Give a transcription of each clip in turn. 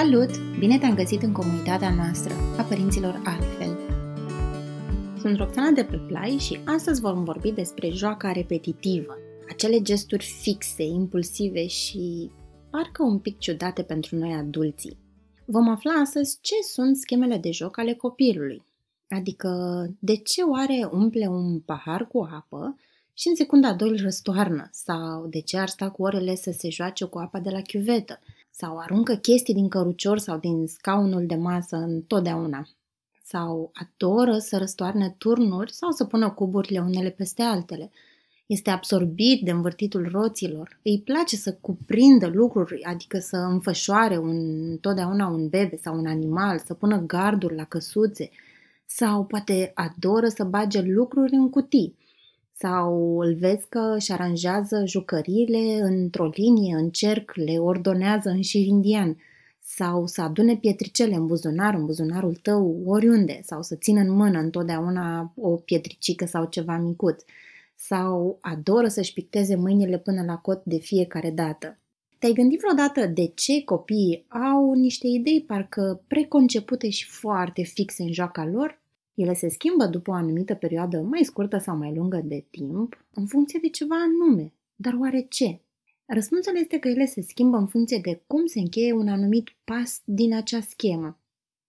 Salut! Bine te-am găsit în comunitatea noastră a părinților altfel. Sunt Roxana de Plăplai și astăzi vom vorbi despre joaca repetitivă, acele gesturi fixe, impulsive și parcă un pic ciudate pentru noi adulții. Vom afla astăzi ce sunt schemele de joc ale copilului, adică de ce oare umple un pahar cu apă și în secunda 2 îl răstoarnă sau de ce ar sta cu orele să se joace cu apa de la chiuvetă – sau aruncă chestii din cărucior sau din scaunul de masă întotdeauna sau adoră să răstoarne turnuri sau să pună cuburile unele peste altele. Este absorbit de învârtitul roților. Îi place să cuprindă lucruri, adică să înfășoare un, totdeauna un bebe sau un animal, să pună garduri la căsuțe sau poate adoră să bage lucruri în cutii sau îl vezi că își aranjează jucăriile într-o linie, în cerc, le ordonează în șir indian, sau să adune pietricele în buzunar, în buzunarul tău, oriunde, sau să țină în mână întotdeauna o pietricică sau ceva micuț, sau adoră să-și picteze mâinile până la cot de fiecare dată. Te-ai gândit vreodată de ce copiii au niște idei parcă preconcepute și foarte fixe în joaca lor? Ele se schimbă după o anumită perioadă mai scurtă sau mai lungă de timp, în funcție de ceva anume. Dar oare ce? Răspunsul este că ele se schimbă în funcție de cum se încheie un anumit pas din acea schemă.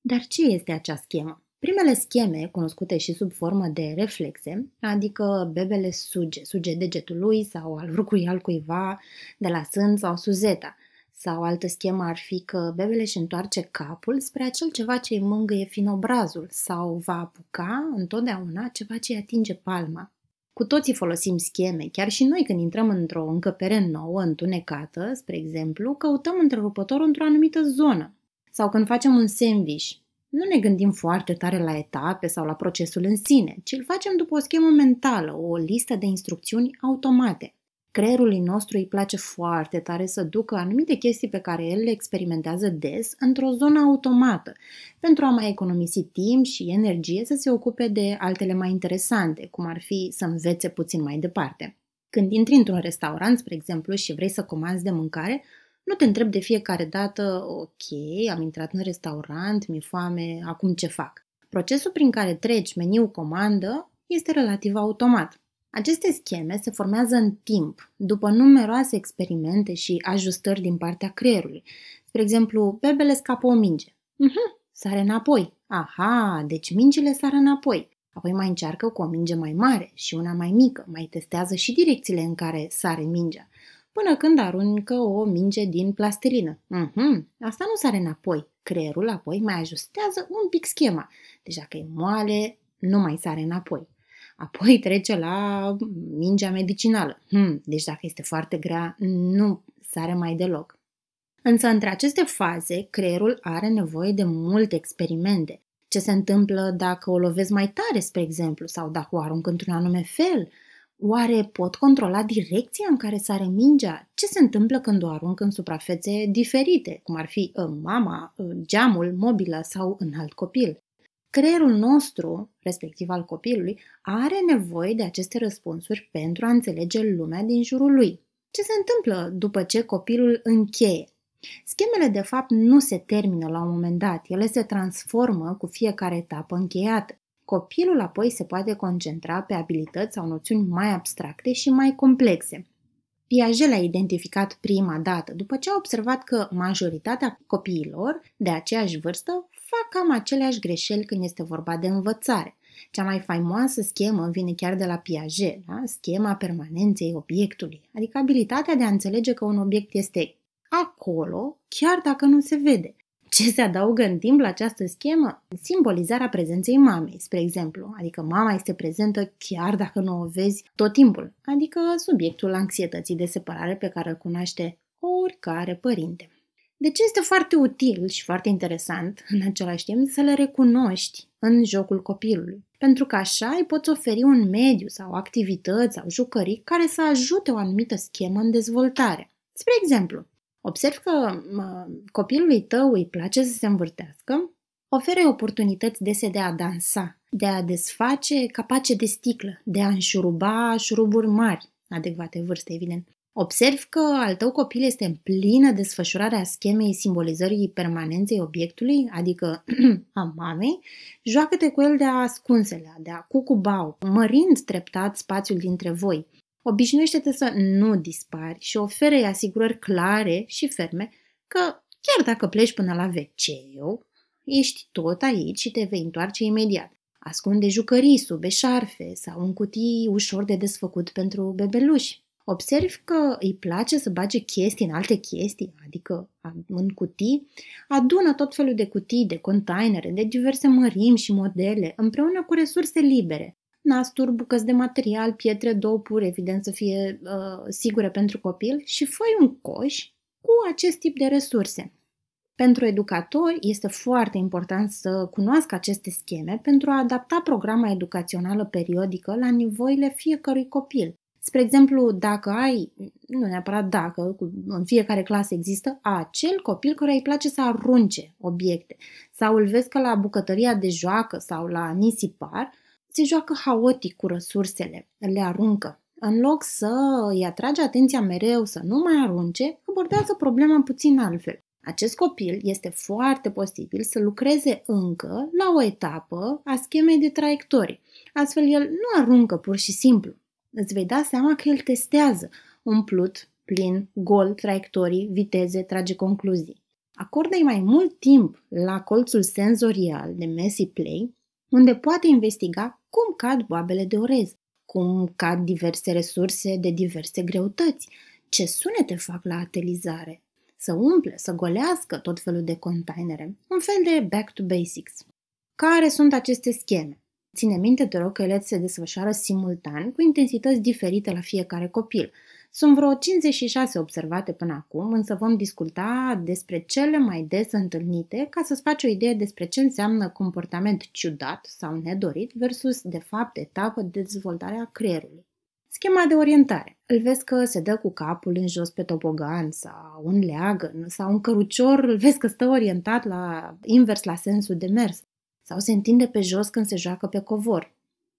Dar ce este acea schemă? Primele scheme, cunoscute și sub formă de reflexe, adică bebele suge, suge degetul lui sau al rucui al cuiva de la sân sau suzeta, sau altă schemă ar fi că bebele își întoarce capul spre acel ceva ce îi mângâie fin obrazul sau va apuca întotdeauna ceva ce îi atinge palma. Cu toții folosim scheme, chiar și noi când intrăm într-o încăpere nouă, întunecată, spre exemplu, căutăm întrerupătorul într-o anumită zonă. Sau când facem un sandwich, nu ne gândim foarte tare la etape sau la procesul în sine, ci îl facem după o schemă mentală, o listă de instrucțiuni automate creierului nostru îi place foarte tare să ducă anumite chestii pe care el le experimentează des într-o zonă automată, pentru a mai economisi timp și energie să se ocupe de altele mai interesante, cum ar fi să învețe puțin mai departe. Când intri într-un restaurant, spre exemplu, și vrei să comanzi de mâncare, nu te întreb de fiecare dată, ok, am intrat în restaurant, mi-e foame, acum ce fac? Procesul prin care treci meniu comandă este relativ automat. Aceste scheme se formează în timp, după numeroase experimente și ajustări din partea creierului. Spre exemplu, bebele scapă o minge. Uh-huh, sare înapoi. Aha, deci mingile sar înapoi. Apoi mai încearcă cu o minge mai mare și una mai mică, mai testează și direcțiile în care sare mingea, până când aruncă o minge din plastilină. Uh-huh, asta nu sare înapoi. Creierul apoi mai ajustează un pic schema. Deja că e moale, nu mai sare înapoi. Apoi trece la mingea medicinală. Hmm, deci dacă este foarte grea, nu sare mai deloc. Însă între aceste faze, creierul are nevoie de multe experimente. Ce se întâmplă dacă o lovesc mai tare, spre exemplu, sau dacă o arunc într-un anume fel? Oare pot controla direcția în care sare mingea? Ce se întâmplă când o arunc în suprafețe diferite, cum ar fi uh, mama, uh, geamul, mobila sau în alt copil? Creierul nostru, respectiv al copilului, are nevoie de aceste răspunsuri pentru a înțelege lumea din jurul lui. Ce se întâmplă după ce copilul încheie? Schemele, de fapt, nu se termină la un moment dat, ele se transformă cu fiecare etapă încheiată. Copilul apoi se poate concentra pe abilități sau noțiuni mai abstracte și mai complexe. Piaget l-a identificat prima dată, după ce a observat că majoritatea copiilor de aceeași vârstă fac cam aceleași greșeli când este vorba de învățare. Cea mai faimoasă schemă vine chiar de la Piaget, da? schema permanenței obiectului, adică abilitatea de a înțelege că un obiect este acolo, chiar dacă nu se vede. Ce se adaugă în timp la această schemă? Simbolizarea prezenței mamei, spre exemplu, adică mama este prezentă chiar dacă nu o vezi tot timpul, adică subiectul anxietății de separare pe care îl cunoaște oricare părinte. Deci este foarte util și foarte interesant în același timp să le recunoști în jocul copilului. Pentru că așa îi poți oferi un mediu sau activități sau jucării care să ajute o anumită schemă în dezvoltare. Spre exemplu, observ că mă, copilului tău îi place să se învârtească, oferă oportunități dese de a dansa, de a desface capace de sticlă, de a înșuruba șuruburi mari, adecvate vârste, evident, Observi că al tău copil este în plină desfășurare a schemei simbolizării permanenței obiectului, adică a mamei, joacă-te cu el de-a ascunselea, de-a cucubau, mărind treptat spațiul dintre voi. Obișnuiește-te să nu dispari și oferă-i asigurări clare și ferme că chiar dacă pleci până la wc ești tot aici și te vei întoarce imediat. Ascunde jucării sub eșarfe sau în cutii ușor de desfăcut pentru bebeluși. Observi că îi place să bage chestii în alte chestii, adică în cutii, adună tot felul de cutii, de containere, de diverse mărimi și modele, împreună cu resurse libere. Nasturi, bucăți de material, pietre, dopuri, evident să fie uh, sigure pentru copil și fă un coș cu acest tip de resurse. Pentru educatori este foarte important să cunoască aceste scheme pentru a adapta programa educațională periodică la nivoile fiecărui copil. Spre exemplu, dacă ai, nu neapărat dacă, în fiecare clasă există, acel copil care îi place să arunce obiecte sau îl vezi că la bucătăria de joacă sau la nisipar se joacă haotic cu resursele, le aruncă. În loc să îi atrage atenția mereu să nu mai arunce, abordează problema puțin altfel. Acest copil este foarte posibil să lucreze încă la o etapă a schemei de traiectorii. Astfel, el nu aruncă pur și simplu. Îți vei da seama că el testează umplut, plin, gol, traiectorii, viteze, trage concluzii. Acordă-i mai mult timp la colțul senzorial de messy play, unde poate investiga cum cad boabele de orez, cum cad diverse resurse de diverse greutăți, ce sunete fac la atelizare, să umple, să golească tot felul de containere, un fel de back to basics. Care sunt aceste scheme? Ține minte, te rog, că ele se desfășoară simultan, cu intensități diferite la fiecare copil. Sunt vreo 56 observate până acum, însă vom discuta despre cele mai des întâlnite ca să-ți faci o idee despre ce înseamnă comportament ciudat sau nedorit versus, de fapt, etapă de dezvoltare a creierului. Schema de orientare. Îl vezi că se dă cu capul în jos pe tobogan sau un leagăn sau un cărucior, îl vezi că stă orientat la invers la sensul de mers sau se întinde pe jos când se joacă pe covor.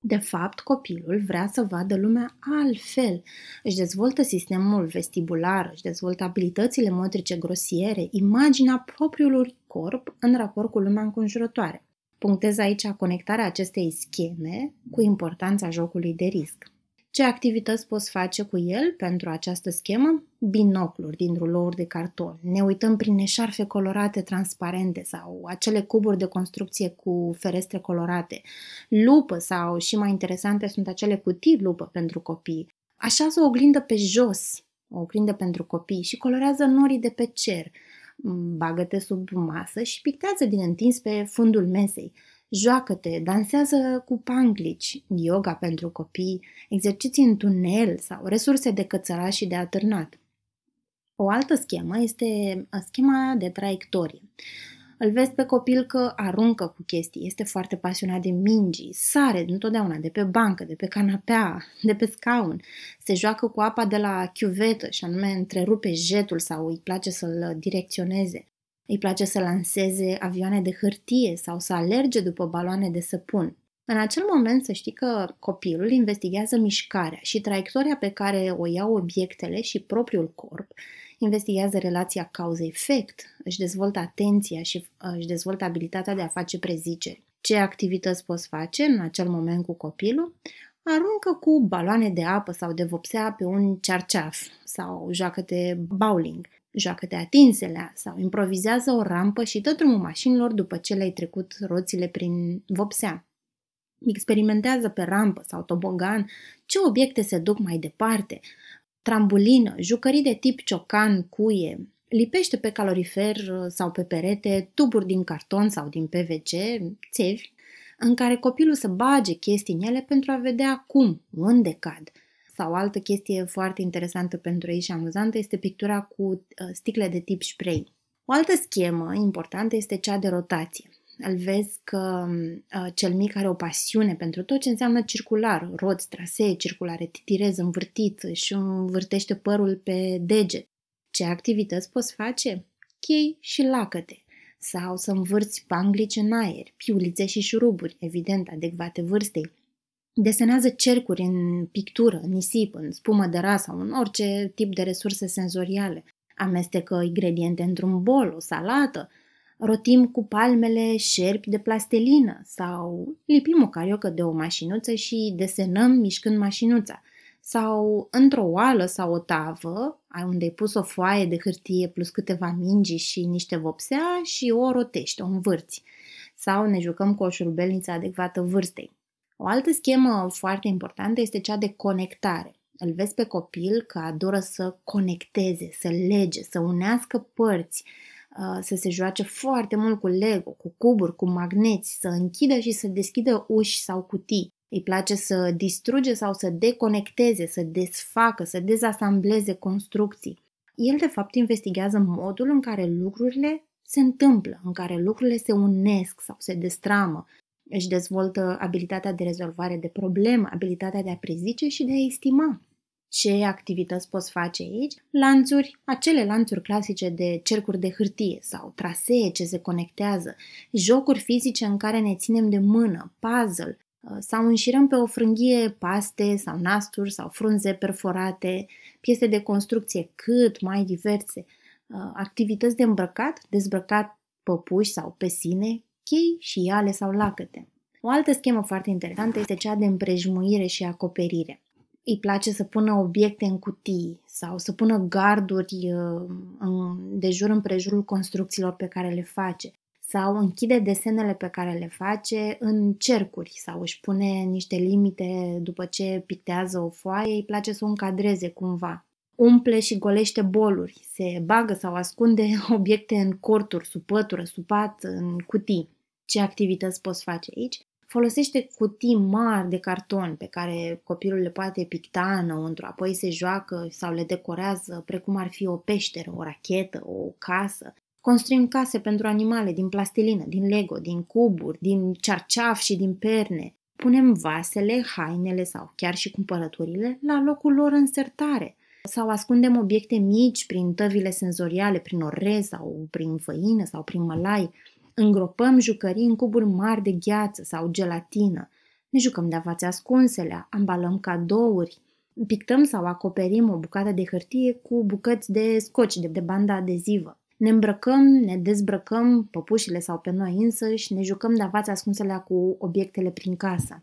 De fapt, copilul vrea să vadă lumea altfel. Își dezvoltă sistemul vestibular, își dezvoltă abilitățile motrice grosiere, imaginea propriului corp în raport cu lumea înconjurătoare. Punctez aici conectarea acestei scheme cu importanța jocului de risc. Ce activități poți face cu el pentru această schemă? Binocluri din rulouri de carton. Ne uităm prin eșarfe colorate transparente sau acele cuburi de construcție cu ferestre colorate. Lupă sau, și mai interesante, sunt acele cutii lupă pentru copii. Așează o oglindă pe jos, o oglindă pentru copii și colorează norii de pe cer. Bagă-te sub masă și pictează din întins pe fundul mesei. Joacă-te, dansează cu panglici, yoga pentru copii, exerciții în tunel sau resurse de cățăra și de atârnat. O altă schemă este schema de traiectorie. Îl vezi pe copil că aruncă cu chestii, este foarte pasionat de mingi, sare întotdeauna de pe bancă, de pe canapea, de pe scaun, se joacă cu apa de la chiuvetă și anume întrerupe jetul sau îi place să-l direcționeze. Îi place să lanseze avioane de hârtie sau să alerge după baloane de săpun. În acel moment să știi că copilul investigează mișcarea și traiectoria pe care o iau obiectele și propriul corp, investigează relația cauză-efect, își dezvoltă atenția și uh, își dezvoltă abilitatea de a face preziceri. Ce activități poți face în acel moment cu copilul? Aruncă cu baloane de apă sau de vopsea pe un cearceaf sau joacă de bowling – joacă-te atinselea sau improvizează o rampă și dă drumul mașinilor după ce le-ai trecut roțile prin vopsea. Experimentează pe rampă sau tobogan ce obiecte se duc mai departe, trambulină, jucării de tip ciocan, cuie, lipește pe calorifer sau pe perete tuburi din carton sau din PVC, țevi, în care copilul să bage chestii în ele pentru a vedea cum, unde cad – sau altă chestie foarte interesantă pentru ei și amuzantă este pictura cu uh, sticle de tip spray. O altă schemă importantă este cea de rotație. Îl vezi că uh, cel mic are o pasiune pentru tot ce înseamnă circular, roți, trasee circulare, titirez, învârtit, și învârtește părul pe deget. Ce activități poți face? Chei și lacăte. Sau să învârți panglici în aer, piulițe și șuruburi, evident, adecvate vârstei Desenează cercuri în pictură, în nisip, în spumă de ras sau în orice tip de resurse senzoriale. Amestecă ingrediente într-un bol, o salată, rotim cu palmele șerpi de plastelină sau lipim o cariocă de o mașinuță și desenăm mișcând mașinuța. Sau într-o oală sau o tavă, ai unde ai pus o foaie de hârtie plus câteva mingi și niște vopsea și o rotești, o învârți. Sau ne jucăm cu o șurubelniță adecvată vârstei. O altă schemă foarte importantă este cea de conectare. Îl vezi pe copil că adoră să conecteze, să lege, să unească părți, uh, să se joace foarte mult cu Lego, cu cuburi, cu magneți, să închidă și să deschidă uși sau cutii. Îi place să distruge sau să deconecteze, să desfacă, să dezasambleze construcții. El, de fapt, investigează modul în care lucrurile se întâmplă, în care lucrurile se unesc sau se destramă. Își dezvoltă abilitatea de rezolvare de probleme, abilitatea de a prezice și de a estima. Ce activități poți face aici? Lanțuri, acele lanțuri clasice de cercuri de hârtie sau trasee ce se conectează, jocuri fizice în care ne ținem de mână, puzzle, uh, sau înșirăm pe o frânghie paste sau nasturi sau frunze perforate, piese de construcție cât mai diverse, uh, activități de îmbrăcat, dezbrăcat păpuși sau pe sine, chei și iale sau lacăte. O altă schemă foarte interesantă este cea de împrejmuire și acoperire îi place să pună obiecte în cutii sau să pună garduri uh, de jur împrejurul construcțiilor pe care le face sau închide desenele pe care le face în cercuri sau își pune niște limite după ce pictează o foaie, îi place să o încadreze cumva. Umple și golește boluri, se bagă sau ascunde obiecte în corturi, sub pătură, sub pat, în cutii. Ce activități poți face aici? Folosește cutii mari de carton pe care copilul le poate picta înăuntru, apoi se joacă sau le decorează precum ar fi o peșteră, o rachetă, o casă. Construim case pentru animale din plastilină, din Lego, din cuburi, din cerceaf și din perne. Punem vasele, hainele sau chiar și cumpărăturile la locul lor în sertare. Sau ascundem obiecte mici prin tăvile senzoriale, prin orez sau prin făină sau prin mălai. Îngropăm jucării în cuburi mari de gheață sau gelatină. Ne jucăm de avați ascunsele, ambalăm cadouri, pictăm sau acoperim o bucată de hârtie cu bucăți de scoci, de, de bandă adezivă. Ne îmbrăcăm, ne dezbrăcăm, păpușile sau pe noi însăși, ne jucăm de avați ascunselea cu obiectele prin casă.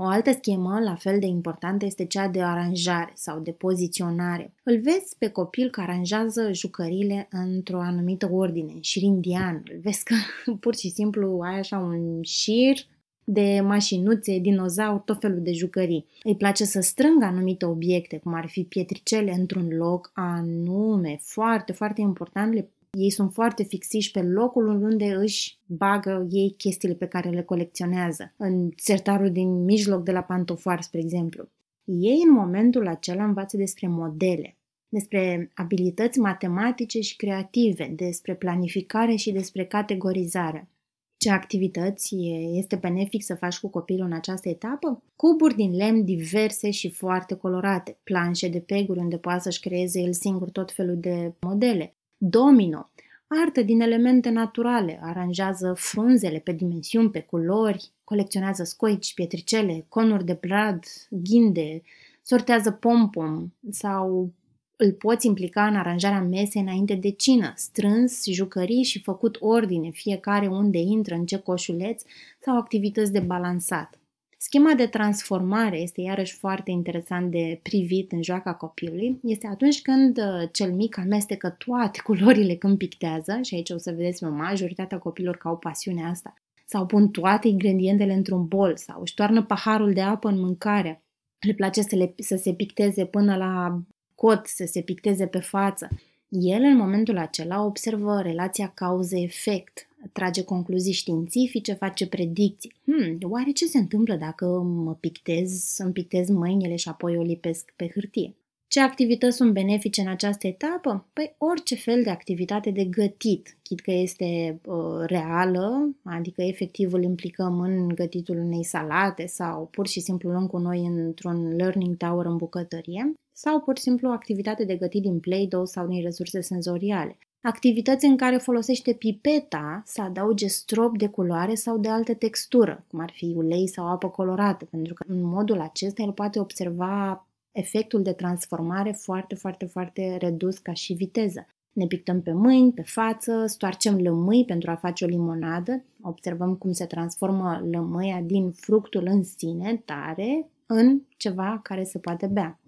O altă schemă, la fel de importantă, este cea de aranjare sau de poziționare. Îl vezi pe copil că aranjează jucările într-o anumită ordine, șir indian. Îl vezi că pur și simplu ai așa un șir de mașinuțe, dinozauri, tot felul de jucării. Îi place să strângă anumite obiecte, cum ar fi pietricele, într-un loc anume. Foarte, foarte important, le ei sunt foarte fixiși pe locul unde își bagă ei chestiile pe care le colecționează. În sertarul din mijloc de la pantofoar, spre exemplu. Ei în momentul acela învață despre modele, despre abilități matematice și creative, despre planificare și despre categorizare. Ce activități este benefic să faci cu copilul în această etapă? Cuburi din lemn diverse și foarte colorate, planșe de peguri unde poate să-și creeze el singur tot felul de modele, domino, artă din elemente naturale, aranjează frunzele pe dimensiuni, pe culori, colecționează scoici, pietricele, conuri de brad, ghinde, sortează pompom sau îl poți implica în aranjarea mesei înainte de cină, strâns jucării și făcut ordine, fiecare unde intră, în ce coșuleț sau activități de balansat. Schema de transformare este iarăși foarte interesant de privit în joaca copilului. Este atunci când uh, cel mic amestecă toate culorile când pictează, și aici o să vedeți majoritatea copilor că au pasiunea asta, sau pun toate ingredientele într-un bol, sau își toarnă paharul de apă în mâncare. Le place să, le, să se picteze până la cot, să se picteze pe față. El, în momentul acela, observă relația cauză-efect, trage concluzii științifice, face predicții. Hmm, oare ce se întâmplă dacă mă pictez, îmi pictez mâinile și apoi o lipesc pe hârtie? Ce activități sunt benefice în această etapă? Păi orice fel de activitate de gătit, chit că este uh, reală, adică efectiv îl implicăm în gătitul unei salate sau pur și simplu luăm cu noi într-un learning tower în bucătărie, sau pur și simplu o activitate de gătit din Play-Doh sau din resurse senzoriale. activități în care folosește pipeta să adauge strop de culoare sau de altă textură, cum ar fi ulei sau apă colorată, pentru că în modul acesta el poate observa efectul de transformare foarte, foarte, foarte redus ca și viteză. Ne pictăm pe mâini, pe față, stoarcem lămâi pentru a face o limonadă, observăm cum se transformă lămâia din fructul în sine, tare, în ceva care se poate bea.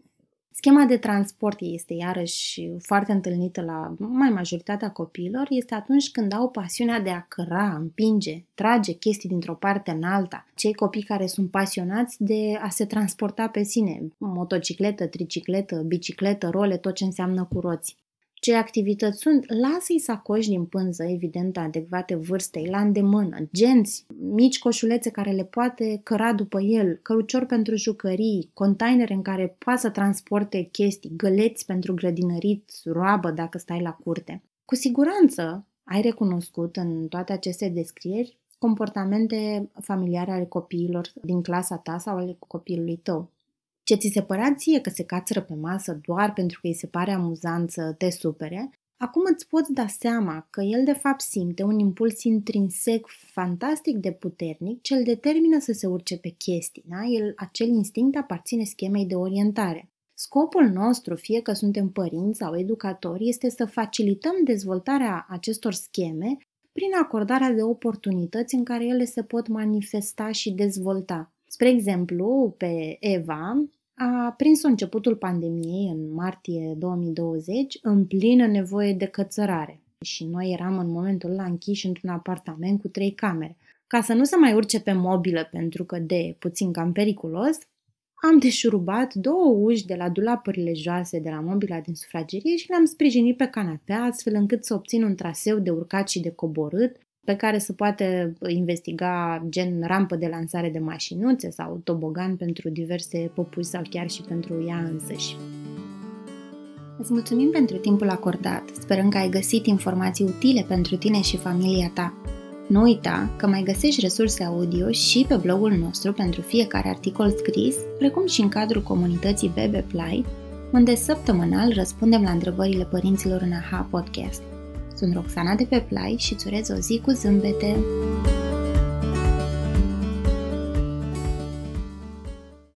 Schema de transport este iarăși foarte întâlnită la mai majoritatea copiilor, este atunci când au pasiunea de a căra, împinge, trage chestii dintr-o parte în alta. Cei copii care sunt pasionați de a se transporta pe sine, motocicletă, tricicletă, bicicletă, role, tot ce înseamnă cu roți ce activități sunt, lasă-i sacoși din pânză, evident, adecvate vârstei, la îndemână, genți, mici coșulețe care le poate căra după el, cărucior pentru jucării, containere în care poate să transporte chestii, găleți pentru grădinărit, roabă dacă stai la curte. Cu siguranță ai recunoscut în toate aceste descrieri comportamente familiare ale copiilor din clasa ta sau ale copilului tău. Ce ți se părea ție că se cațără pe masă doar pentru că îi se pare amuzant să te supere, acum îți poți da seama că el de fapt simte un impuls intrinsec fantastic de puternic ce îl determină să se urce pe chestii. Da? El, acel instinct aparține schemei de orientare. Scopul nostru, fie că suntem părinți sau educatori, este să facilităm dezvoltarea acestor scheme prin acordarea de oportunități în care ele se pot manifesta și dezvolta. Spre exemplu, pe Eva a prins începutul pandemiei în martie 2020 în plină nevoie de cățărare și noi eram în momentul ăla închiși într-un apartament cu trei camere. Ca să nu se mai urce pe mobilă pentru că de puțin cam periculos, am deșurubat două uși de la dulapările joase de la mobila din sufragerie și le-am sprijinit pe canapea astfel încât să obțin un traseu de urcat și de coborât pe care se poate investiga gen rampă de lansare de mașinuțe sau tobogan pentru diverse popuși sau chiar și pentru ea însăși. Îți mulțumim pentru timpul acordat, sperăm că ai găsit informații utile pentru tine și familia ta. Nu uita că mai găsești resurse audio și pe blogul nostru pentru fiecare articol scris, precum și în cadrul comunității BBPly, unde săptămânal răspundem la întrebările părinților în AHA Podcast. Sunt Roxana de pe Play și îți urez o zi cu zâmbete!